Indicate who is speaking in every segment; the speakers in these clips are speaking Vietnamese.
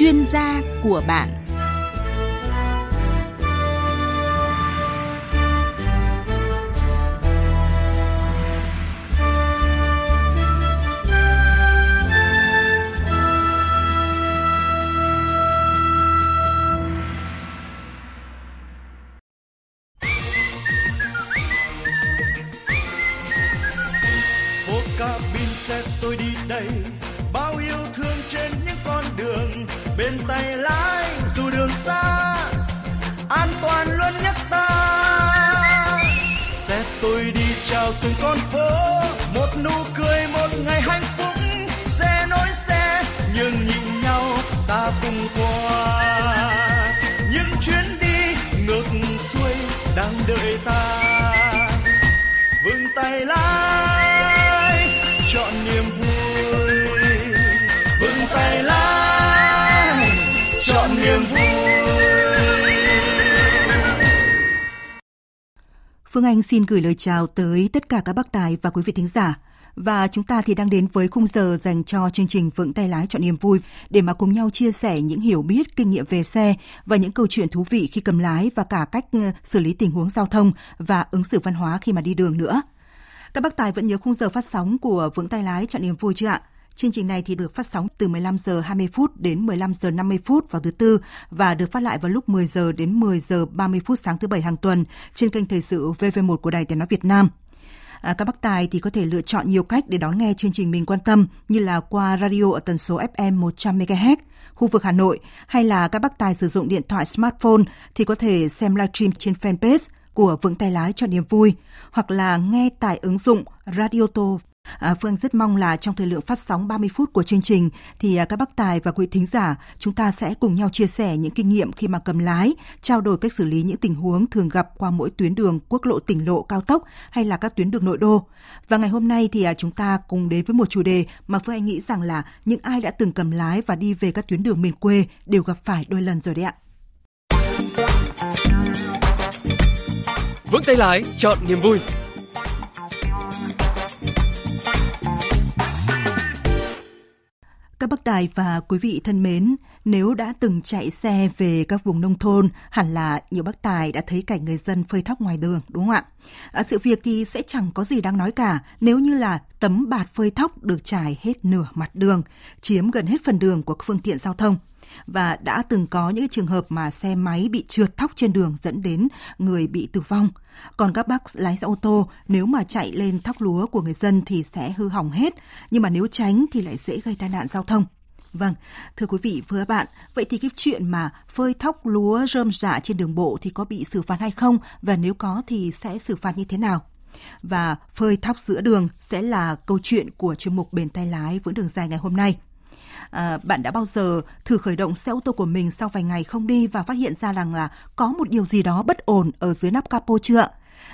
Speaker 1: chuyên gia của bạn.
Speaker 2: Phương Anh xin gửi lời chào tới tất cả các bác tài và quý vị thính giả. Và chúng ta thì đang đến với khung giờ dành cho chương trình Vững tay lái chọn niềm vui để mà cùng nhau chia sẻ những hiểu biết, kinh nghiệm về xe và những câu chuyện thú vị khi cầm lái và cả cách ờ, xử lý tình huống giao thông và ứng xử văn hóa khi mà đi đường nữa. Các bác tài vẫn nhớ khung giờ phát sóng của Vững tay lái chọn niềm vui chưa ạ? Chương trình này thì được phát sóng từ 15 giờ 20 phút đến 15 giờ 50 phút vào thứ tư và được phát lại vào lúc 10 giờ đến 10 giờ 30 phút sáng thứ bảy hàng tuần trên kênh thời sự VV1 của Đài Tiếng nói Việt Nam. À, các bác tài thì có thể lựa chọn nhiều cách để đón nghe chương trình mình quan tâm như là qua radio ở tần số FM 100 MHz khu vực Hà Nội hay là các bác tài sử dụng điện thoại smartphone thì có thể xem livestream trên fanpage của Vững tay lái cho niềm vui hoặc là nghe tại ứng dụng Radio Tô À, Phương rất mong là trong thời lượng phát sóng 30 phút của chương trình thì à, các bác tài và quý thính giả chúng ta sẽ cùng nhau chia sẻ những kinh nghiệm khi mà cầm lái, trao đổi cách xử lý những tình huống thường gặp qua mỗi tuyến đường quốc lộ tỉnh lộ cao tốc hay là các tuyến đường nội đô. Và ngày hôm nay thì à, chúng ta cùng đến với một chủ đề mà Phương Anh nghĩ rằng là những ai đã từng cầm lái và đi về các tuyến đường miền quê đều gặp phải đôi lần rồi đấy ạ.
Speaker 3: Vững tay lái, chọn niềm vui.
Speaker 2: Các bác tài và quý vị thân mến, nếu đã từng chạy xe về các vùng nông thôn, hẳn là nhiều bác tài đã thấy cảnh người dân phơi thóc ngoài đường, đúng không ạ? À, sự việc thì sẽ chẳng có gì đáng nói cả nếu như là tấm bạt phơi thóc được trải hết nửa mặt đường, chiếm gần hết phần đường của phương tiện giao thông và đã từng có những trường hợp mà xe máy bị trượt thóc trên đường dẫn đến người bị tử vong. Còn các bác lái xe ô tô nếu mà chạy lên thóc lúa của người dân thì sẽ hư hỏng hết, nhưng mà nếu tránh thì lại dễ gây tai nạn giao thông. Vâng, thưa quý vị và các bạn, vậy thì cái chuyện mà phơi thóc lúa rơm rạ trên đường bộ thì có bị xử phạt hay không và nếu có thì sẽ xử phạt như thế nào? Và phơi thóc giữa đường sẽ là câu chuyện của chuyên mục Bền tay lái vững đường dài ngày hôm nay. À, bạn đã bao giờ thử khởi động xe ô tô của mình sau vài ngày không đi và phát hiện ra rằng là có một điều gì đó bất ổn ở dưới nắp capo chưa?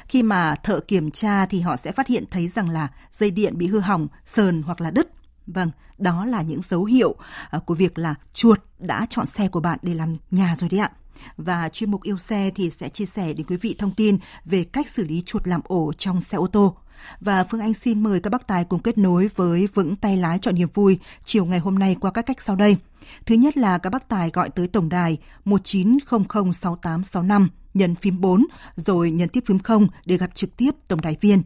Speaker 2: Khi mà thợ kiểm tra thì họ sẽ phát hiện thấy rằng là dây điện bị hư hỏng, sờn hoặc là đứt. Vâng, đó là những dấu hiệu à, của việc là chuột đã chọn xe của bạn để làm nhà rồi đấy ạ. Và chuyên mục yêu xe thì sẽ chia sẻ đến quý vị thông tin về cách xử lý chuột làm ổ trong xe ô tô. Và Phương Anh xin mời các bác tài cùng kết nối với Vững tay lái chọn niềm vui chiều ngày hôm nay qua các cách sau đây. Thứ nhất là các bác tài gọi tới tổng đài 19006865 nhấn phím 4 rồi nhấn tiếp phím 0 để gặp trực tiếp tổng đài viên.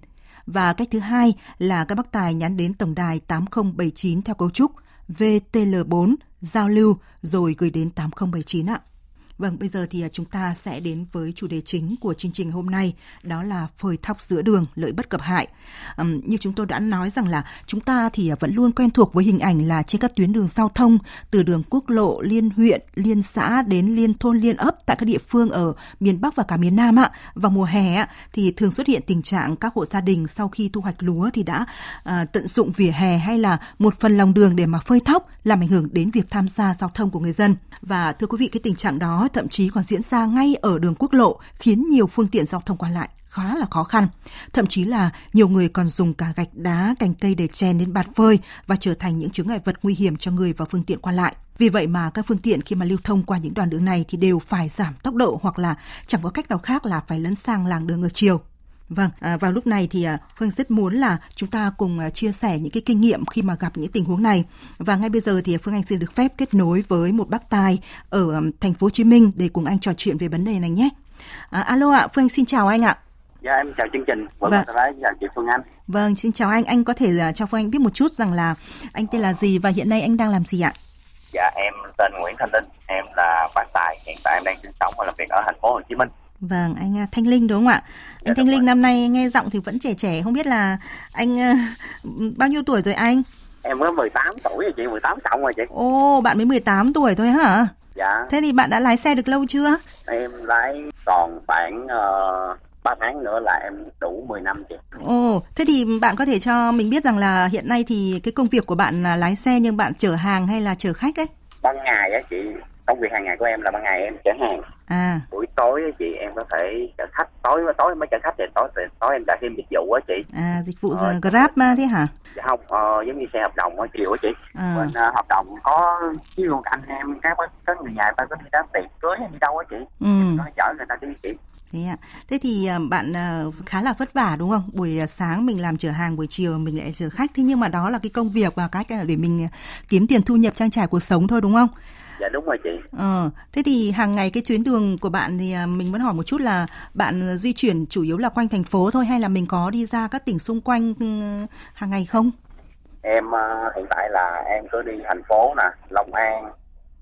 Speaker 2: Và cách thứ hai là các bác tài nhắn đến tổng đài 8079 theo cấu trúc VTL4 giao lưu, rồi gửi đến 8079 ạ. Vâng, bây giờ thì à, chúng ta sẽ đến với chủ đề chính của chương trình hôm nay, đó là phơi thóc giữa đường, lợi bất cập hại. Như chúng tôi đã nói rằng là chúng ta thì à, vẫn luôn quen thuộc với hình ảnh là trên các tuyến đường giao thông, từ đường quốc lộ, liên huyện, liên xã đến liên thôn, liên ấp tại các địa phương ở miền Bắc và cả miền Nam ạ. Vào mùa hè ạ, thì thường xuất hiện tình trạng các hộ gia đình sau khi thu hoạch lúa thì đã à, tận dụng vỉa hè hay là một phần lòng đường để mà phơi thóc, làm ảnh hưởng đến việc tham gia giao thông của người dân. Và thưa quý vị, cái tình trạng đó thậm chí còn diễn ra ngay ở đường quốc lộ, khiến nhiều phương tiện giao thông qua lại khá là khó khăn. Thậm chí là nhiều người còn dùng cả gạch đá, cành cây để chèn đến bạt phơi và trở thành những chướng ngại vật nguy hiểm cho người và phương tiện qua lại. Vì vậy mà các phương tiện khi mà lưu thông qua những đoạn đường này thì đều phải giảm tốc độ hoặc là chẳng có cách nào khác là phải lấn sang làng đường ngược chiều. Vâng, à, vào lúc này thì à, Phương rất muốn là chúng ta cùng à, chia sẻ những cái kinh nghiệm khi mà gặp những tình huống này. Và ngay bây giờ thì Phương Anh xin được phép kết nối với một bác tài ở um, thành phố Hồ Chí Minh để cùng anh trò chuyện về vấn đề này nhé. À, alo ạ, Phương Anh xin chào anh ạ.
Speaker 1: Dạ em chào chương trình. Vâng, vâng. chào chị Phương Anh.
Speaker 2: Vâng, xin chào anh. Anh có thể uh, cho Phương Anh biết một chút rằng là anh tên là gì và hiện nay anh đang làm gì ạ?
Speaker 1: Dạ em tên Nguyễn Thanh Linh, em là bác tài, hiện tại em đang sinh sống và làm việc ở thành phố Hồ Chí Minh.
Speaker 2: Vâng, anh à, Thanh Linh đúng không ạ? Dạ, anh Thanh Linh rồi. năm nay nghe giọng thì vẫn trẻ trẻ, không biết là anh uh, bao nhiêu tuổi rồi anh?
Speaker 1: Em mới 18 tuổi rồi chị, 18 cộng rồi chị.
Speaker 2: Ồ, bạn mới 18 tuổi thôi hả?
Speaker 1: Dạ.
Speaker 2: Thế thì bạn đã lái xe được lâu chưa?
Speaker 1: Em lái còn khoảng uh, 3 tháng nữa là em đủ 10 năm chị.
Speaker 2: Ồ, thế thì bạn có thể cho mình biết rằng là hiện nay thì cái công việc của bạn là lái xe nhưng bạn chở hàng hay là chở khách đấy?
Speaker 1: Ban ngày á chị, công việc hàng ngày của em là ban ngày em chở hàng. À. Buổi tối á chị em có thể chở khách, tối tối mới chở khách thì tối thì tối em trả thêm dịch vụ á chị.
Speaker 2: À, dịch vụ ờ, Grab mà thế hả?
Speaker 1: Dạ không, ờ, giống như xe hợp đồng ở chiều á chị. À. Bên uh, hợp đồng có ví dụ anh em các các người nhà ta có đi đám tiệc cưới hay đi đâu á chị. Ừ. Có chở người ta đi chị
Speaker 2: Thế ạ. Thế thì à, bạn à, khá là vất vả đúng không? Buổi sáng mình làm chở hàng, buổi chiều mình lại chở khách. Thế nhưng mà đó là cái công việc và cách để mình kiếm tiền thu nhập trang trải cuộc sống thôi đúng không?
Speaker 1: Dạ đúng rồi chị.
Speaker 2: Ờ, thế thì hàng ngày cái chuyến đường của bạn thì mình muốn hỏi một chút là bạn di chuyển chủ yếu là quanh thành phố thôi hay là mình có đi ra các tỉnh xung quanh ừ, hàng ngày không?
Speaker 1: Em hiện tại là em cứ đi thành phố nè, Long An,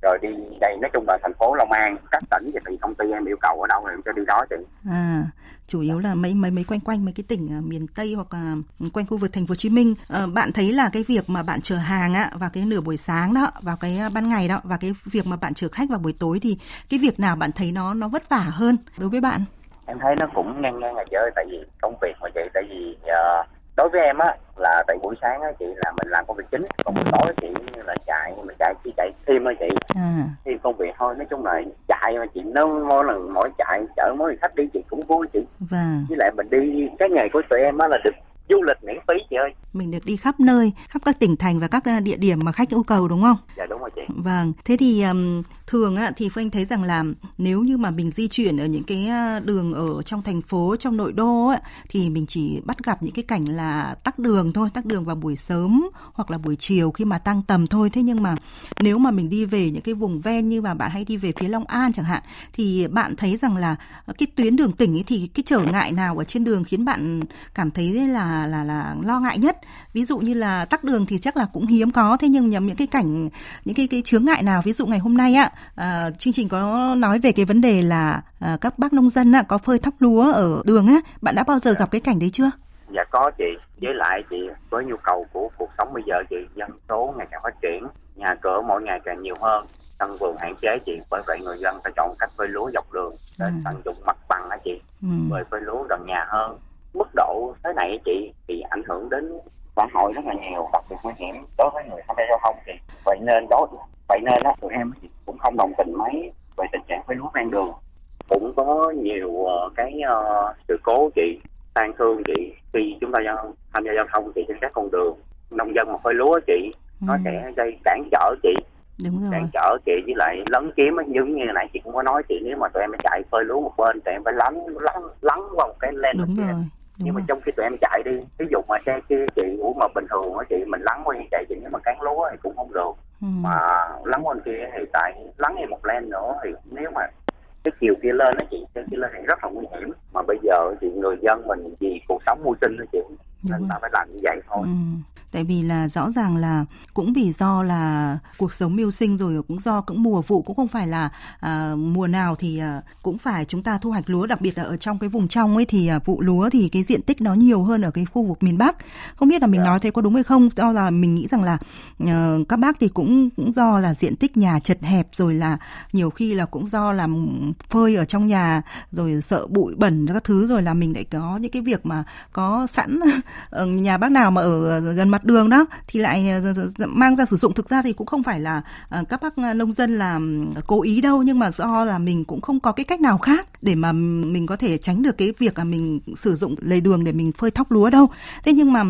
Speaker 1: rồi đi đây nói chung là thành phố Long An các tỉnh thì công ty em yêu cầu ở đâu thì em cho đi đó chị.
Speaker 2: À chủ yếu là mấy mấy mấy quanh quanh mấy cái tỉnh uh, miền Tây hoặc là quanh khu vực thành phố Hồ Chí Minh. À, bạn thấy là cái việc mà bạn chở hàng á vào cái nửa buổi sáng đó vào cái ban ngày đó và cái việc mà bạn chở khách vào buổi tối thì cái việc nào bạn thấy nó nó vất vả hơn đối với bạn?
Speaker 1: Em thấy nó cũng ngang ngang là chơi tại vì công việc mà chị tại vì uh, đối với em á là tại buổi sáng á chị là mình làm công việc chính còn buổi tối chị là chạy mình chạy chỉ chạy thêm thôi chị à. thêm công việc thôi nói chung là chạy mà chị nó mỗi lần mỗi chạy chở mỗi khách đi chị cũng vui chị vâng. với lại mình đi cái nghề của tụi em á là được du lịch miễn phí chị ơi.
Speaker 2: Mình được đi khắp nơi khắp các tỉnh thành và các à, địa điểm mà khách yêu cầu đúng không?
Speaker 1: Dạ đúng rồi chị.
Speaker 2: Vâng thế thì thường thì phương anh thấy rằng là nếu như mà mình di chuyển ở những cái à, đường ở trong thành phố trong nội đô á thì mình chỉ bắt gặp những cái cảnh là tắc đường thôi tắc đường vào buổi sớm hoặc là buổi chiều khi mà tăng tầm thôi. Thế nhưng mà nếu mà mình đi về những cái vùng ven như mà bạn hay đi về phía Long An chẳng hạn thì bạn thấy rằng là cái tuyến đường tỉnh ấy thì cái trở ngại nào ở trên đường khiến bạn cảm thấy là là là lo ngại nhất. Ví dụ như là tắc đường thì chắc là cũng hiếm có. Thế nhưng nhầm những cái cảnh những cái cái chướng ngại nào ví dụ ngày hôm nay á à, chương trình có nói về cái vấn đề là à, các bác nông dân á, có phơi thóc lúa ở đường á bạn đã bao giờ gặp cái cảnh đấy chưa?
Speaker 1: Dạ có chị. Với lại chị với nhu cầu của cuộc sống bây giờ chị dân số ngày càng phát triển nhà cửa mỗi ngày càng nhiều hơn sân vườn hạn chế chị. Bởi vậy người dân phải chọn cách phơi lúa dọc đường để à. tận dụng mặt bằng hả chị. Ừ. phơi lúa gần nhà hơn mức độ thế này chị thì ảnh hưởng đến xã hội rất là nhiều đặc biệt nguy hiểm đối với người tham gia giao thông thì vậy nên đó vậy nên đó tụi em cũng không đồng tình mấy về tình trạng phơi lúa ven đường cũng có nhiều uh, cái uh, sự cố chị tan thương chị khi chúng ta giao, tham gia giao thông chị trên các con đường nông dân mà phơi lúa chị ừ. nó sẽ gây cản trở chị
Speaker 2: Đúng rồi.
Speaker 1: cản trở chị với lại lấn chiếm giống như này chị cũng có nói chị nếu mà tụi em chạy phơi lúa một bên thì em phải lấn lấn lấn qua một cái lên
Speaker 2: Đúng rồi.
Speaker 1: Đúng nhưng rồi. mà trong khi tụi em chạy đi ví dụ mà xe kia chị ủa mà bình thường á chị mình lắng qua chạy chị nếu mà cán lúa thì cũng không được. Ừ. mà lắng qua kia thì tại lắng thêm một len nữa thì nếu mà cái chiều kia lên á chị cái kia lên thì rất là nguy hiểm. Mà bây giờ thì người dân mình vì cuộc sống mưu sinh đó chị nên ta phải làm như vậy thôi. Ừ
Speaker 2: tại vì là rõ ràng là cũng vì do là cuộc sống mưu sinh rồi cũng do cũng mùa vụ cũng không phải là à, mùa nào thì à, cũng phải chúng ta thu hoạch lúa đặc biệt là ở trong cái vùng trong ấy thì à, vụ lúa thì cái diện tích nó nhiều hơn ở cái khu vực miền Bắc không biết là mình yeah. Dạ. nói thế có đúng hay không do là mình nghĩ rằng là uh, các bác thì cũng cũng do là diện tích nhà chật hẹp rồi là nhiều khi là cũng do là phơi ở trong nhà rồi sợ bụi bẩn các thứ rồi là mình lại có những cái việc mà có sẵn ở nhà bác nào mà ở gần mặt đường đó thì lại ờ, mang ra sử dụng. Thực ra thì cũng không phải là ờ, các bác ờ, nông dân là cố ý đâu nhưng mà do là mình cũng không có cái cách nào khác để mà mình có thể tránh được cái việc là mình sử dụng lề đường để mình phơi thóc lúa đâu. Thế nhưng mà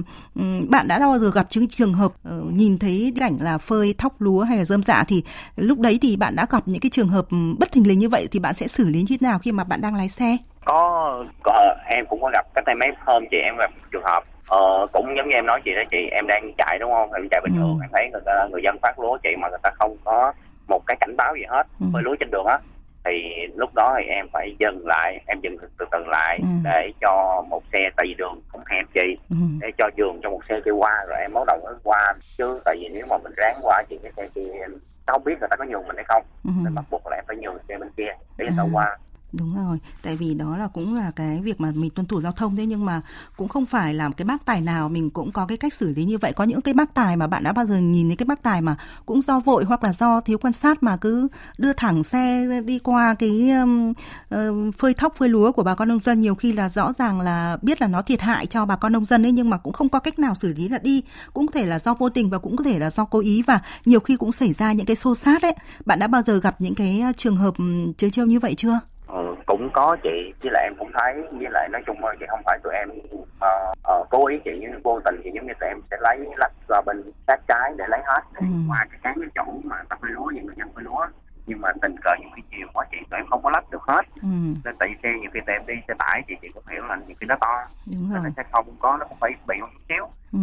Speaker 2: bạn đã bao giờ gặp những trường hợp nhìn thấy cảnh là phơi thóc lúa hay là dơm dạ thì lúc đấy thì bạn đã gặp những cái trường hợp bất thình lình như vậy thì bạn sẽ xử lý như thế nào khi mà bạn đang lái xe?
Speaker 1: Có, có em cũng có gặp cách đây mấy hôm chị em gặp trường hợp ờ, cũng giống như em nói chị đó chị em đang chạy đúng không em chạy bình
Speaker 2: Ừ.
Speaker 1: thường em thấy người ta người dân phát lúa chị mà người ta không có một cái cảnh báo gì hết
Speaker 2: Ừ.
Speaker 1: lúa trên đường á thì lúc đó thì em phải dừng lại em dừng từ từ lại
Speaker 2: Ừ.
Speaker 1: để cho một xe tại vì đường cũng hẹp chị
Speaker 2: Ừ.
Speaker 1: để cho giường cho một xe kia qua rồi em bắt đầu mới qua chứ tại vì nếu mà mình ráng qua thì cái xe kia em không biết người ta có nhường mình hay không
Speaker 2: Ừ.
Speaker 1: nên bắt buộc là em phải nhường xe bên kia để người ta
Speaker 2: À.
Speaker 1: qua
Speaker 2: Đúng rồi, tại vì đó là cũng là cái việc mà mình tuân thủ giao thông thế nhưng mà cũng không phải là cái bác tài nào mình cũng có cái cách xử lý như vậy. Có những cái bác tài mà bạn đã bao giờ nhìn thấy cái bác tài mà cũng do vội hoặc là do thiếu quan sát mà cứ đưa thẳng xe đi qua cái um, uh, phơi thóc phơi lúa của bà con nông dân nhiều khi là rõ ràng là biết là nó thiệt hại cho bà con nông dân ấy nhưng mà cũng không có cách nào xử lý là đi cũng có thể là do vô tình và cũng có thể là do cố ý và nhiều khi cũng xảy ra những cái xô xát ấy. Bạn đã bao giờ gặp những cái trường hợp chơi trêu như vậy chưa?
Speaker 1: Cũng có chị với lại em cũng thấy với lại nói chung là chị không phải tụi em ờ, ờ, cố ý chị nhưng vô tình thì giống như tụi em sẽ lấy lách ra bên sát trái để lấy hết.
Speaker 2: Ừ.
Speaker 1: qua cái cán cái chỗ mà ta phơi lúa và người dân phơi lúa. Nhưng mà tình cờ nhiều khi chiều quá chị tụi em không có lách được hết.
Speaker 2: Ừ,
Speaker 1: nên tại xe nhiều khi tụi em đi xe tải chị chị cũng hiểu là nhiều khi nó to.
Speaker 2: Đúng
Speaker 1: nên
Speaker 2: rồi.
Speaker 1: nó sẽ không có nó cũng phải bị một chút xíu.
Speaker 2: Ừ,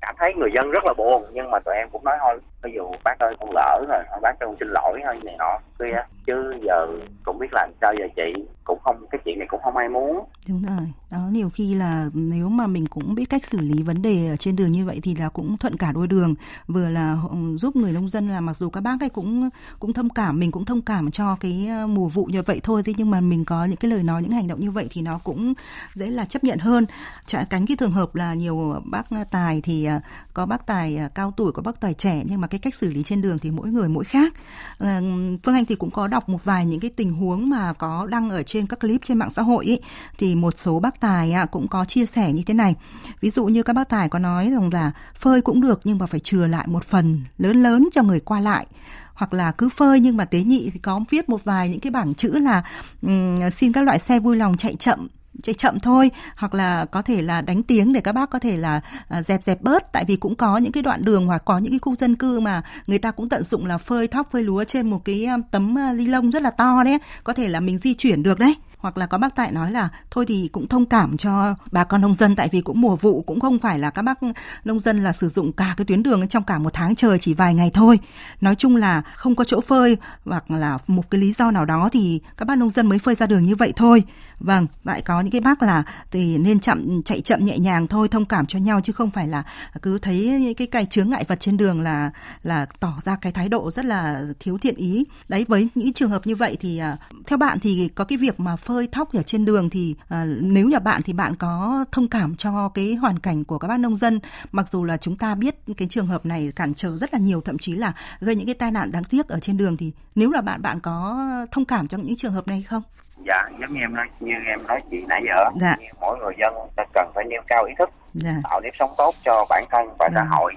Speaker 1: cảm thấy người dân rất là buồn nhưng mà tụi em cũng nói thôi ví dụ bác ơi con lỡ rồi thôi bác cho con xin lỗi thôi này nọ kia chứ giờ cũng biết làm sao giờ chị cũng không cái chuyện này cũng không ai muốn
Speaker 2: đúng rồi. Đó nhiều khi là nếu mà mình cũng biết cách xử lý vấn đề ở trên đường như vậy thì là cũng thuận cả đôi đường, vừa là ừ, giúp người nông dân là mặc dù các bác ấy cũng cũng thông cảm, mình cũng thông cảm cho cái ờ, mùa vụ như vậy thôi thế nhưng mà mình có những cái lời nói những hành động như vậy thì nó cũng dễ là chấp nhận hơn. Chả cánh cái trường hợp là nhiều bác ờ, tài thì ờ, À, có bác tài à, cao tuổi, có bác tài trẻ nhưng mà cái cách xử lý trên đường thì mỗi người mỗi khác. Ờ, Phương Anh thì cũng có đọc một vài những cái tình huống mà có đăng ở trên các clip trên mạng xã hội ấy, thì một số bác tài à, cũng có chia sẻ như thế này. Ví dụ như các bác tài có nói rằng là phơi cũng được nhưng mà phải chừa lại một phần lớn lớn cho người qua lại hoặc là cứ phơi nhưng mà tế nhị thì có viết một vài những cái bảng chữ là um, xin các loại xe vui lòng chạy chậm chạy chậm thôi, hoặc là có thể là đánh tiếng để các bác có thể là à, dẹp dẹp bớt. Tại vì cũng có những cái đoạn đường hoặc có những cái khu dân cư mà người ta cũng tận dụng là phơi thóc, phơi lúa trên một cái à, tấm à, ly lông rất là to đấy. Có thể là mình di chuyển được đấy hoặc là có bác tại nói là, thôi thì cũng thông cảm cho bà con nông dân, tại vì cũng mùa vụ, cũng không phải là các bác nông dân là sử dụng cả cái tuyến đường trong cả một tháng trời chỉ vài ngày thôi. Nói chung là không có chỗ phơi hoặc là một cái lý do nào đó thì các bác nông dân mới phơi ra đường như vậy thôi. Vâng lại có những cái bác là thì nên chậm, chạy chậm nhẹ nhàng thôi, thông cảm cho nhau, chứ không phải là cứ thấy những cái cái chướng ngại vật trên đường là là tỏ ra cái thái độ rất là thiếu thiện ý. Đấy, với những trường hợp như vậy thì à, theo bạn thì có cái việc mà phơi thóc ở trên đường thì à, nếu là bạn thì bạn có thông cảm cho cái hoàn cảnh của các bác nông dân mặc dù là chúng ta biết cái trường hợp này cản trở rất là nhiều thậm chí là gây những cái tai nạn đáng tiếc ở trên đường thì nếu là bạn bạn có thông cảm cho những trường hợp này không?
Speaker 1: dạ giống như em nói như em nói chị nãy giờ
Speaker 2: Dạ.
Speaker 1: mỗi người dân ta cần phải nêu cao ý thức
Speaker 2: Dạ.
Speaker 1: tạo nếp sống tốt cho bản thân và xã
Speaker 2: Dạ.
Speaker 1: hội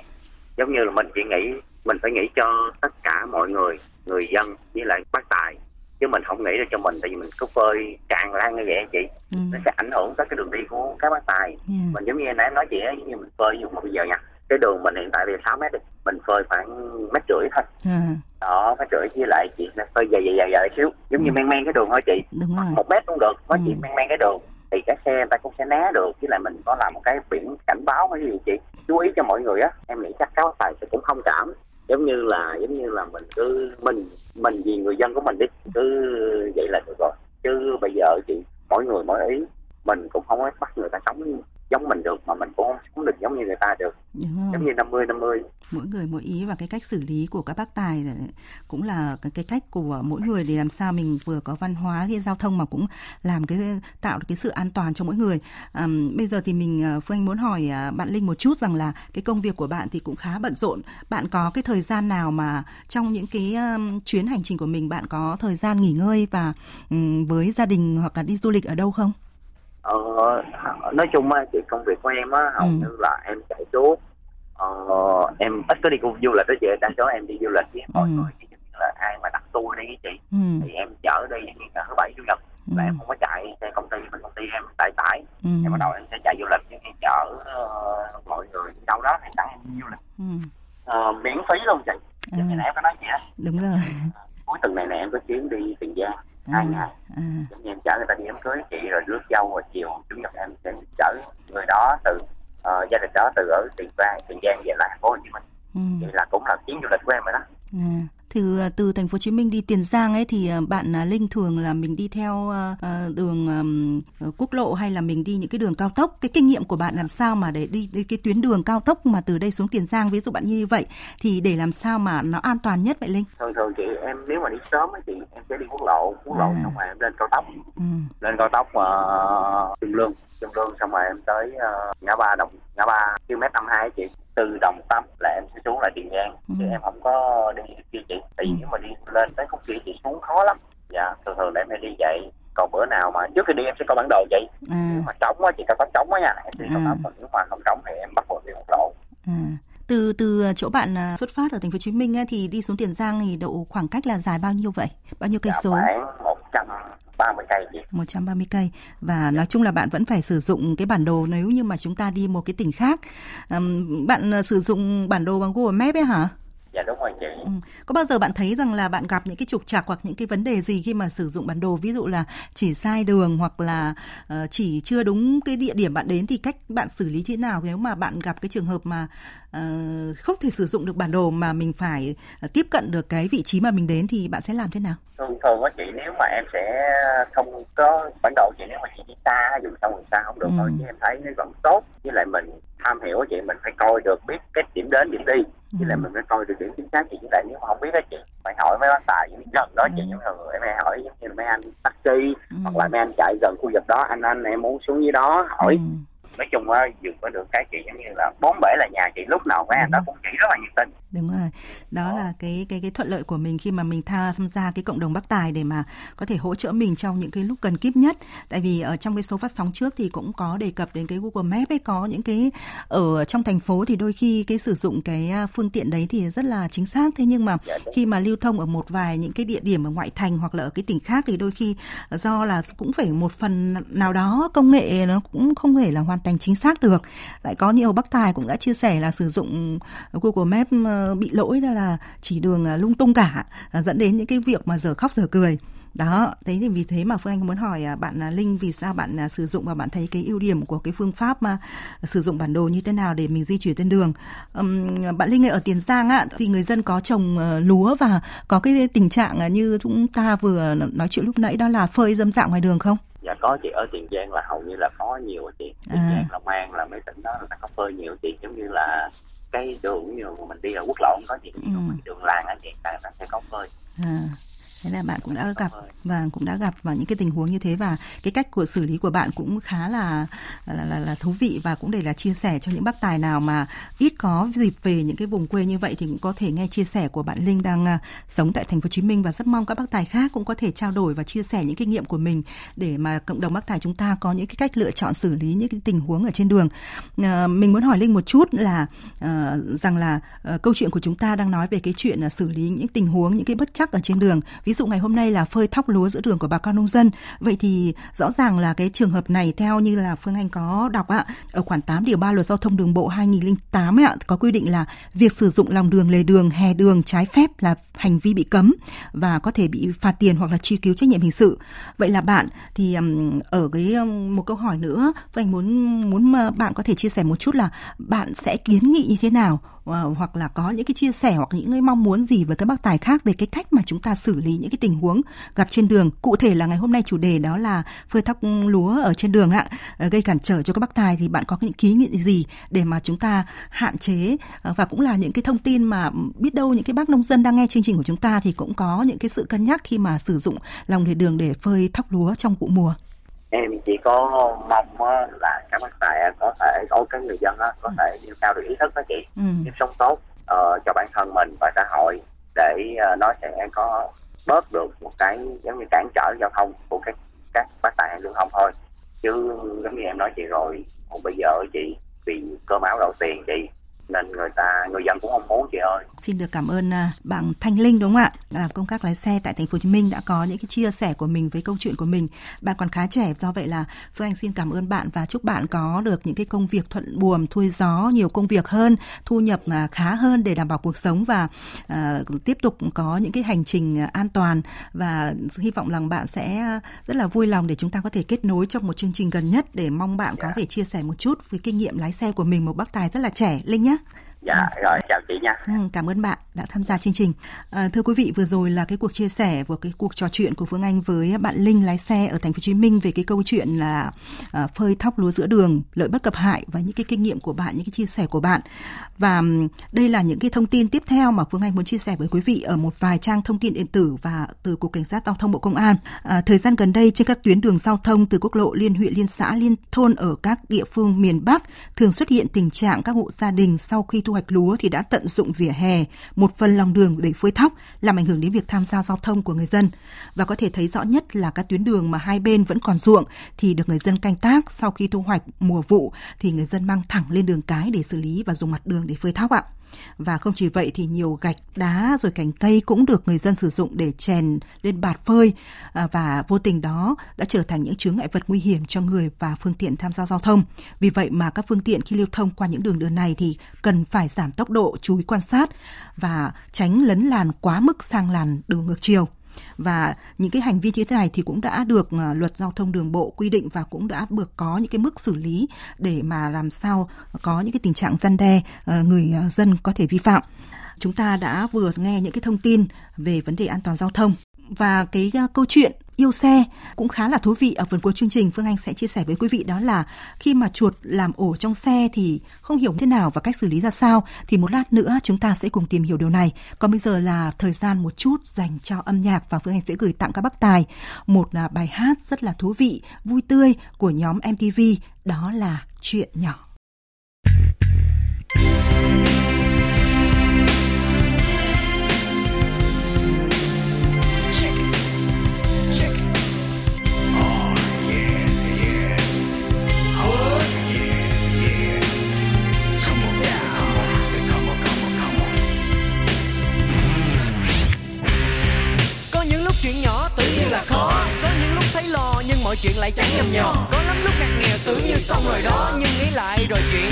Speaker 1: giống như là mình chỉ nghĩ mình phải nghĩ cho tất cả mọi người người dân với lại bác tài chứ mình không nghĩ được cho mình tại vì mình cứ phơi tràn lan như vậy chị
Speaker 2: Ừ.
Speaker 1: nó sẽ ảnh hưởng tới cái đường đi của các bác tài
Speaker 2: Ừ.
Speaker 1: mình giống như nãy em nói chị ấy như mình phơi dù mà bây giờ nha cái đường mình hiện tại bây giờ 6 mét đi mình phơi khoảng mét rưỡi thôi
Speaker 2: À,
Speaker 1: đó mét rưỡi với lại chị nó phơi dày dày dày dày xíu giống như men men cái đường thôi chị
Speaker 2: đúng rồi.
Speaker 1: một mét cũng được có
Speaker 2: Ừ.
Speaker 1: chỉ men men cái đường thì cái xe người ta cũng sẽ né được với lại mình có làm một cái biển cảnh báo hay gì chị chú ý cho mọi người á em nghĩ chắc các bác tài sẽ cũng không cảm giống như là, giống như là mình cứ, mình mình vì người dân của mình đi, cứ vậy là được rồi. Chứ bây giờ chị mỗi người mỗi ý, mình cũng không có bắt người ta sống giống mình được mà mình cũng không được giống như người ta được.
Speaker 2: Đúng rồi.
Speaker 1: giống như 50 50
Speaker 2: mỗi người mỗi ý và cái cách xử lý của các bác tài cũng là cái, cách của mỗi người để làm sao mình vừa có văn hóa cái giao thông mà cũng làm cái tạo được cái sự an toàn cho mỗi người. À, bây giờ thì mình à, phương anh muốn hỏi à, bạn linh một chút rằng là cái công việc của bạn thì cũng khá bận rộn. Bạn có cái thời gian nào mà trong những cái chuyến hành trình của mình bạn có thời gian nghỉ ngơi và với gia đình hoặc là đi du lịch ở đâu không
Speaker 1: Ờ, nói chung á chị công việc của em á hầu
Speaker 2: Ừ.
Speaker 1: như là em chạy suốt ờ, em ít có đi cùng du lịch đó chị đa số em đi du lịch với mọi
Speaker 2: Ừ.
Speaker 1: người là ai mà đặt tour đi với chị
Speaker 2: ừ.
Speaker 1: thì em chở đi thứ bảy chủ nhật
Speaker 2: Ừ.
Speaker 1: là em không có chạy xe công ty bên công ty em tải tải
Speaker 2: Ừ.
Speaker 1: em bắt đầu em sẽ chạy du lịch chứ em chở ờ, mọi người đâu đó thì sẵn em đi du lịch
Speaker 2: Ừ.
Speaker 1: Ờ, miễn phí luôn chị giống như nãy em có nói chị á
Speaker 2: đúng rồi
Speaker 1: cuối tuần này nè em có chuyến đi tiền giang hai ngày
Speaker 2: À.
Speaker 1: giống như em chở người ta đi đám cưới chị rồi rước dâu rồi chiều chủ nhật em sẽ chở người đó từ ờ, gia đình đó từ ở tiền giang tiền giang về lại thành phố hồ chí minh
Speaker 2: Ừ.
Speaker 1: vậy là cũng là chuyến du lịch của em rồi đó
Speaker 2: À. Từ từ thành phố Hồ Chí Minh đi Tiền Giang ấy thì à, bạn à, Linh thường là mình đi theo à, đường quốc lộ hay là mình đi những cái đường cao tốc. Cái kinh nghiệm của bạn làm sao mà để đi, đi cái tuyến đường cao tốc mà từ đây xuống Tiền Giang ví dụ bạn như vậy thì để làm sao mà nó an toàn nhất vậy Linh?
Speaker 1: thường thường chị em nếu mà đi sớm á chị em sẽ đi quốc lộ quốc lộ
Speaker 2: À.
Speaker 1: xong rồi em lên cao tốc
Speaker 2: Ừ.
Speaker 1: lên cao tốc uh, trung lương trung lương xong rồi em tới ờ, ngã ba đồng ngã ba km năm hai chị từ đồng tâm là em sẽ xuống lại tiền giang
Speaker 2: Ừ.
Speaker 1: chứ em không có đi kia chị tại vì
Speaker 2: Ừ.
Speaker 1: nếu mà đi lên tới khúc kia chị xuống khó lắm dạ thường thường là em hay đi vậy còn bữa nào mà trước khi đi em sẽ có bản đồ chị
Speaker 2: À.
Speaker 1: nếu mà trống á chị cao tốc trống á nha em đi cao tốc còn nếu mà không trống thì em bắt buộc đi quốc lộ
Speaker 2: À. Từ từ chỗ bạn à, xuất phát ở thành phố Hồ Chí Minh á, thì đi xuống Tiền Giang thì độ khoảng cách là dài bao nhiêu vậy? Bao nhiêu cây
Speaker 1: dạ,
Speaker 2: số?
Speaker 1: khoảng một trăm ba mươi cây chị
Speaker 2: 130 cây và nói chung là bạn vẫn phải sử dụng cái bản đồ nếu như mà chúng ta đi một cái tỉnh khác. Bạn ờ, sử dụng bản đồ bằng Google Maps ấy hả?
Speaker 1: Dạ đúng rồi chị
Speaker 2: Ừ. Có bao giờ bạn thấy rằng là bạn gặp những cái trục trặc hoặc những cái vấn đề gì khi mà sử dụng bản đồ ví dụ là chỉ sai đường hoặc là ờ, chỉ chưa đúng cái địa điểm bạn đến thì cách bạn xử lý thế nào nếu mà bạn gặp cái trường hợp mà ờ, không thể sử dụng được bản đồ mà mình phải ờ, tiếp cận được cái vị trí mà mình đến thì bạn sẽ làm thế nào?
Speaker 1: thường thường á chị nếu mà em sẽ không có bản đồ chị nếu mà chị đi xa dùng sâu vùng xa không được
Speaker 2: Ừ.
Speaker 1: thôi chứ em thấy nó vẫn tốt với lại mình tham hiểu chị mình phải coi được biết cái điểm đến điểm đi với lại
Speaker 2: Ừ.
Speaker 1: mình phải coi được điểm chính xác chị lại nếu mà không biết á chị phải hỏi mấy bác tài những gần đó chị
Speaker 2: Ừ.
Speaker 1: những người em hỏi giống như là mấy anh taxi
Speaker 2: Ừ.
Speaker 1: hoặc là mấy anh chạy gần khu vực đó anh anh em muốn xuống dưới đó hỏi nói chung á dừng có được cái chị giống như là bốn bể là nhà chị lúc nào mấy anh đó cũng chỉ rất là nhiệt tình
Speaker 2: Đúng rồi. Đó
Speaker 1: Đó.
Speaker 2: là cái cái cái thuận lợi của mình khi mà mình tha tham gia cái cộng đồng Bắc Tài để mà có thể hỗ trợ mình trong những cái lúc cần kíp nhất. Tại vì ở trong cái số phát sóng trước thì cũng có đề cập đến cái Google Maps ấy có những cái ở trong thành phố thì đôi khi cái sử dụng cái à, phương tiện đấy thì rất là chính xác thế nhưng mà
Speaker 1: Dạ,
Speaker 2: khi mà lưu thông ở một vài những cái địa điểm ở ngoại thành hoặc là ở cái tỉnh khác thì đôi khi do là cũng phải một phần nào đó công nghệ nó cũng không thể là hoàn thành chính xác được. Lại có nhiều Bắc Tài cũng đã chia sẻ là sử dụng Google Maps bị lỗi ra là chỉ đường ờ, lung tung cả ờ, dẫn đến những cái việc mà giờ khóc giờ cười. Đó, thế thì vì thế mà Phương Anh muốn hỏi à, bạn à, Linh vì sao bạn à, sử dụng và bạn thấy cái ưu điểm của cái phương pháp mà sử dụng bản đồ như thế nào để mình di chuyển trên đường. Bạn Linh ở Tiền Giang á thì người dân có trồng lúa và có cái tình trạng à, như chúng ta vừa nói chuyện lúc nãy đó là phơi dâm dạng ngoài đường không?
Speaker 1: dạ có chị ở tiền giang là hầu như là có nhiều chị tiền
Speaker 2: À.
Speaker 1: giang long an là mấy tỉnh đó là có phơi nhiều chị giống như là cái đường như mà mình đi ở quốc lộ không có gì
Speaker 2: Ừ.
Speaker 1: đường làng á chị ta ta sẽ có phơi
Speaker 2: À, thế là bạn cũng đã gặp và cũng đã gặp vào những cái tình huống như thế và cái cách của xử lý của bạn cũng khá là là, là, là thú vị và cũng để là chia sẻ cho những bác tài nào mà ít có dịp về những cái vùng quê như vậy thì cũng có thể nghe chia sẻ của bạn Linh đang à, sống tại thành phố Hồ Chí Minh và rất mong các bác tài khác cũng có thể trao đổi và chia sẻ những kinh nghiệm của mình để mà cộng đồng bác tài chúng ta có những cái cách lựa chọn xử lý những cái tình huống ở trên đường. À, mình muốn hỏi Linh một chút là à, rằng là à, câu chuyện của chúng ta đang nói về cái chuyện là xử lý những tình huống những cái bất chắc ở trên đường. Ví dụ ngày hôm nay là phơi thóc lúa giữa đường của bà con nông dân. Vậy thì rõ ràng là cái trường hợp này theo như là Phương Anh có đọc ạ, ở khoản 8 điều 3 luật giao thông đường bộ 2008 ạ có quy định là việc sử dụng lòng đường, lề đường, hè đường trái phép là hành vi bị cấm và có thể bị phạt tiền hoặc là truy cứu trách nhiệm hình sự. Vậy là bạn thì ở cái một câu hỏi nữa, Phương Anh muốn muốn mà bạn có thể chia sẻ một chút là bạn sẽ kiến nghị như thế nào Ờ, hoặc là có những cái chia sẻ hoặc những cái mong muốn gì với các bác tài khác về cái cách mà chúng ta xử lý những cái tình huống gặp trên đường. Cụ thể là ngày hôm nay chủ đề đó là phơi thóc lúa ở trên đường ạ. Ờ, gây cản trở cho các bác tài thì bạn có những ký nghị gì để mà chúng ta hạn chế? Ờ, và cũng là những cái thông tin mà biết đâu những cái bác nông dân đang nghe chương trình của chúng ta thì cũng có những cái sự cân nhắc khi mà sử dụng lòng lề đường để phơi thóc lúa trong vụ mùa
Speaker 1: em chỉ có mong là các bác tài có thể có cái người dân có thể nêu cao được ý thức đó chị.
Speaker 2: Ừ.
Speaker 1: nếp sống tốt ờ, cho bản thân mình và xã hội để ờ, nó sẽ có bớt được một cái giống như cản trở giao thông của các các bác tài lưu thông thôi. Chứ giống như em nói chị rồi còn bây giờ chị vì cơm áo gạo tiền chị nên người ta người dân cũng không muốn chị ơi
Speaker 2: Xin được cảm ơn à, bạn Thanh Linh đúng không ạ? Làm công tác lái xe tại thành phố Hồ Chí Minh đã có những cái chia sẻ của mình với câu chuyện của mình. Bạn còn khá trẻ do vậy là Phương Anh xin cảm ơn bạn và chúc bạn có được những cái công việc thuận buồm, thui gió, nhiều công việc hơn, thu nhập à, khá hơn để đảm bảo cuộc sống và uh, tiếp tục có những cái hành trình an toàn và hy vọng rằng bạn sẽ rất là vui lòng để chúng ta có thể kết nối trong một chương trình gần nhất để mong bạn yeah. có dạ. thể chia sẻ một chút với kinh nghiệm lái xe của mình một bác tài rất là trẻ Linh nhé.
Speaker 1: nhé Dạ ừ. rồi chào chị nha.
Speaker 2: Ừ, cảm ơn bạn đã tham gia chương trình. À, thưa quý vị vừa rồi là cái cuộc chia sẻ của cái cuộc trò chuyện của Phương Anh với bạn Linh lái xe ở thành phố Hồ Chí Minh về cái câu chuyện là à, phơi thóc lúa giữa đường, lợi bất cập hại và những cái kinh nghiệm của bạn, những cái chia sẻ của bạn. Và đây là những cái thông tin tiếp theo mà Phương Anh muốn chia sẻ với quý vị ở một vài trang thông tin điện tử và từ cục cảnh sát giao thông bộ công an. À, thời gian gần đây trên các tuyến đường giao thông từ quốc lộ liên huyện liên xã liên thôn ở các địa phương miền Bắc thường xuất hiện tình trạng các hộ gia đình sau khi thu hoạch lúa thì đã tận dụng vỉa hè, một phần lòng đường để phơi thóc, làm ảnh hưởng đến việc tham gia giao thông của người dân. Và có thể thấy rõ nhất là các tuyến đường mà hai bên vẫn còn ruộng thì được người dân canh tác sau khi thu hoạch mùa vụ thì người dân mang thẳng lên đường cái để xử lý và dùng mặt đường để phơi thóc ạ. Và không chỉ vậy thì nhiều gạch, đá rồi cành cây cũng được người dân sử dụng để chèn lên bạt phơi à, và vô tình đó đã trở thành những chướng ngại vật nguy hiểm cho người và phương tiện tham gia giao thông. Vì vậy mà các phương tiện khi lưu thông qua những đường đường này thì cần phải giảm tốc độ, chú ý quan sát và tránh lấn làn quá mức sang làn đường ngược chiều và những cái hành vi như thế này thì cũng đã được ờ, luật giao thông đường bộ quy định và cũng đã được có những cái mức xử lý để mà làm sao có những cái tình trạng gian đe ờ, người ờ, dân có thể vi phạm. Chúng ta đã vừa nghe những cái thông tin về vấn đề an toàn giao thông. Và cái câu chuyện yêu xe cũng khá là thú vị ở phần cuối chương trình Phương Anh sẽ chia sẻ với quý vị đó là khi mà chuột làm ổ trong xe thì không hiểu thế nào và cách xử lý ra sao thì một lát nữa chúng ta sẽ cùng tìm hiểu điều này. Còn bây giờ là thời gian một chút dành cho âm nhạc và Phương Anh sẽ gửi tặng các bác tài một à, bài hát rất là thú vị, vui tươi của nhóm MTV đó là Chuyện nhỏ.
Speaker 4: Nhầm nhò có lắm lúc ngặt nghèo tưởng như xong rồi đó. Nhưng nghĩ lại rồi chuyện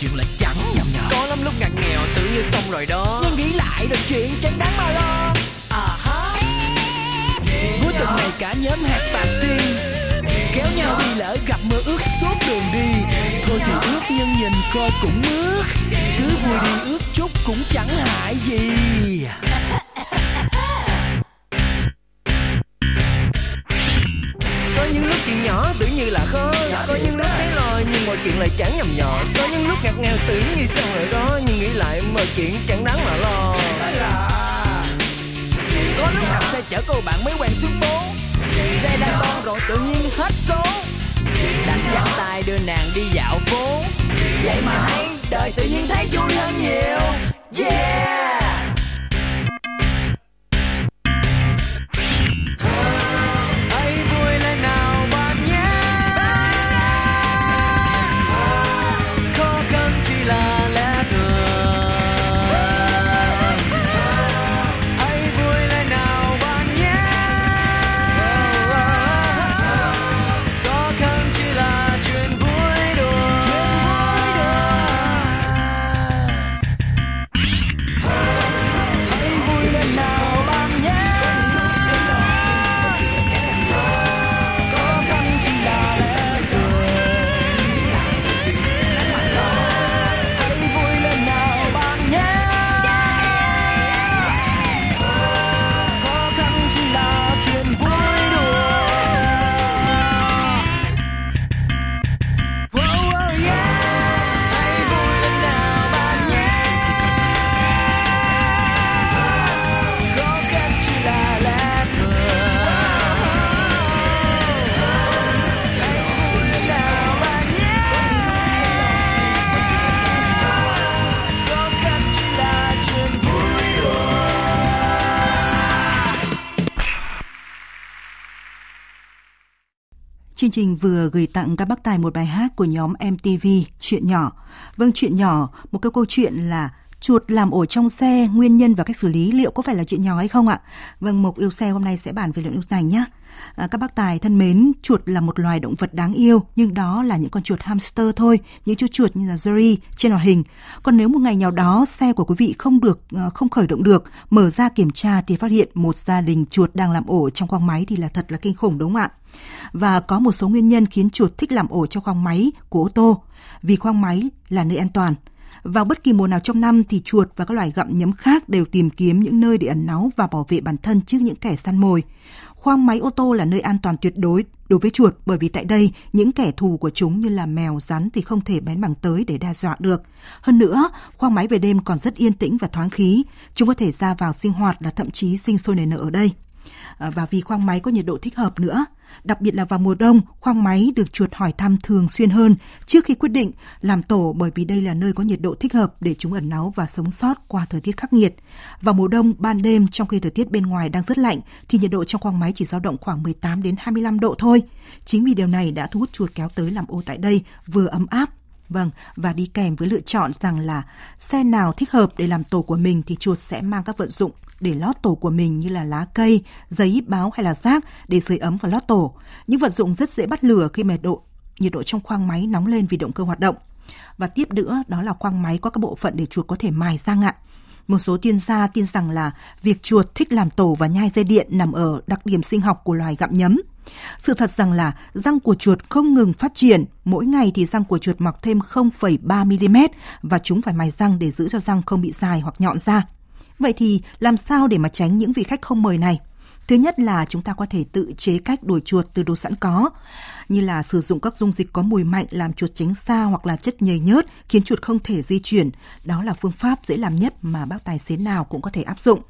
Speaker 4: chuyện là chẳng nhầm nhở. Có lắm lúc ngặt nghèo tự như xong rồi đó. Nhưng nghĩ lại rồi chuyện chẳng đáng mà lo. À ha. Cuối tuần này cả nhóm hạt party kéo nhau đi lỡ gặp mưa ướt suốt đường đi. Thôi thì ướt nhưng nhìn coi cũng ướt cứ vui đi ướt chút cũng chẳng hại gì. Có những lúc chuyện nhỏ tưởng như là khó. Có những lúc thấy lo nhưng mọi chuyện lại chẳng nhầm nhỏ sao hồi rồi đó, nhưng nghĩ lại mọi chuyện chẳng đáng mà lo. Có lúc đạp xe chở cô bạn mới quen xuống phố. Xe đang to rồi tự nhiên hết số. Đành dắt tay đưa nàng đi dạo phố. Vậy mà hay, đời tự nhiên thấy vui hơn nhiều. Yeah.
Speaker 2: Chương trình vừa gửi tặng các bác tài một bài hát của nhóm MTV Chuyện nhỏ. Vâng, chuyện nhỏ, một cái câu chuyện là chuột làm ổ trong xe, nguyên nhân và cách xử lý liệu có phải là chuyện nhỏ hay không ạ? Vâng, mục yêu xe hôm nay sẽ bàn về lượng dung dành nhé. À, các bác tài thân mến, chuột là một loài động vật đáng yêu, nhưng đó là những con chuột hamster thôi, những chú chuột như là Jerry trên hoạt hình. Còn nếu một ngày nào đó xe của quý vị không được à, không khởi động được, mở ra kiểm tra thì phát hiện một gia đình chuột đang làm ổ trong khoang máy thì là thật là kinh khủng đúng không ạ? Và có một số nguyên nhân khiến chuột thích làm ổ trong khoang máy của ô tô, vì khoang máy là nơi an toàn. Vào bất kỳ mùa nào trong năm thì chuột và các loài gặm nhấm khác đều tìm kiếm những nơi để ẩn náu và bảo vệ bản thân trước những kẻ săn mồi. Khoang máy ô tô là nơi an toàn tuyệt đối đối với chuột bởi vì tại đây những kẻ thù của chúng như là mèo, rắn thì không thể bén bằng tới để đe dọa được. Hơn nữa, khoang máy về đêm còn rất yên tĩnh và thoáng khí. Chúng có thể ra vào sinh hoạt và thậm chí sinh sôi nảy nở ở đây. À, và vì khoang máy có nhiệt độ thích hợp nữa, Đặc biệt là vào mùa đông, khoang máy được chuột hỏi thăm thường xuyên hơn trước khi quyết định làm tổ bởi vì đây là nơi có nhiệt độ thích hợp để chúng ẩn náu và sống sót qua thời tiết khắc nghiệt. Vào mùa đông, ban đêm trong khi thời tiết bên ngoài đang rất lạnh thì nhiệt độ trong khoang máy chỉ dao động khoảng 18 đến 25 độ thôi. Chính vì điều này đã thu hút chuột kéo tới làm ô tại đây vừa ấm áp Vâng, và đi kèm với lựa chọn rằng là xe nào thích hợp để làm tổ của mình thì chuột sẽ mang các vận dụng để lót tổ của mình như là lá cây, giấy, báo hay là rác để sưởi ấm và lót tổ. Những vật dụng rất dễ bắt lửa khi nhiệt độ nhiệt độ trong khoang máy nóng lên vì động cơ hoạt động. Và tiếp nữa đó là khoang máy có các bộ phận để chuột có thể mài răng ạ. Một số chuyên gia tin rằng là việc chuột thích làm tổ và nhai dây điện nằm ở đặc điểm sinh học của loài gặm nhấm. Sự thật rằng là răng của chuột không ngừng phát triển, mỗi ngày thì răng của chuột mọc thêm 0,3 mm và chúng phải mài răng để giữ cho răng không bị dài hoặc nhọn ra. Vậy thì làm sao để mà tránh những vị khách không mời này? Thứ nhất là chúng ta có thể tự chế cách đuổi chuột từ đồ sẵn có, như là sử dụng các dung dịch có mùi mạnh làm chuột tránh xa hoặc là chất nhầy nhớt khiến chuột không thể di chuyển. Đó là phương pháp dễ làm nhất mà bác tài xế nào cũng có thể áp dụng.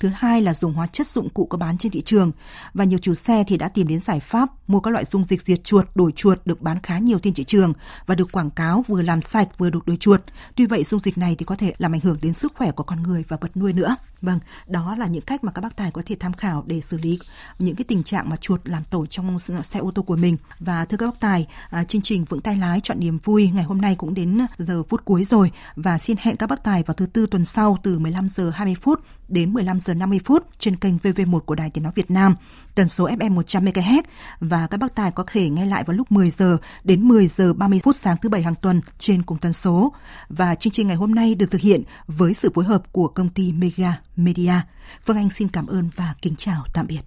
Speaker 2: Thứ hai là dùng hóa chất dụng cụ có bán trên thị trường và nhiều chủ xe thì đã tìm đến giải pháp mua các loại dung dịch diệt chuột, đuổi chuột được bán khá nhiều trên thị trường và được quảng cáo vừa làm sạch vừa được đuổi chuột. Tuy vậy dung dịch này thì có thể làm ảnh hưởng đến sức khỏe của con người và vật nuôi nữa. Vâng, đó là những cách mà các bác tài có thể tham khảo để xử lý những cái tình trạng mà chuột làm tổ trong xe ô tô của mình. Và và thưa các bác tài, à, chương trình vững tay lái chọn niềm vui ngày hôm nay cũng đến giờ phút cuối rồi và xin hẹn các bác tài vào thứ tư tuần sau từ 15 giờ 20 phút đến 15 giờ 50 phút trên kênh VV1 của Đài Tiếng nói Việt Nam, tần số FM 100 MHz và các bác tài có thể nghe lại vào lúc 10 giờ đến 10 giờ 30 phút sáng thứ bảy hàng tuần trên cùng tần số. Và chương trình ngày hôm nay được thực hiện với sự phối hợp của công ty Mega Media. Vâng Anh xin cảm ơn và kính chào tạm biệt.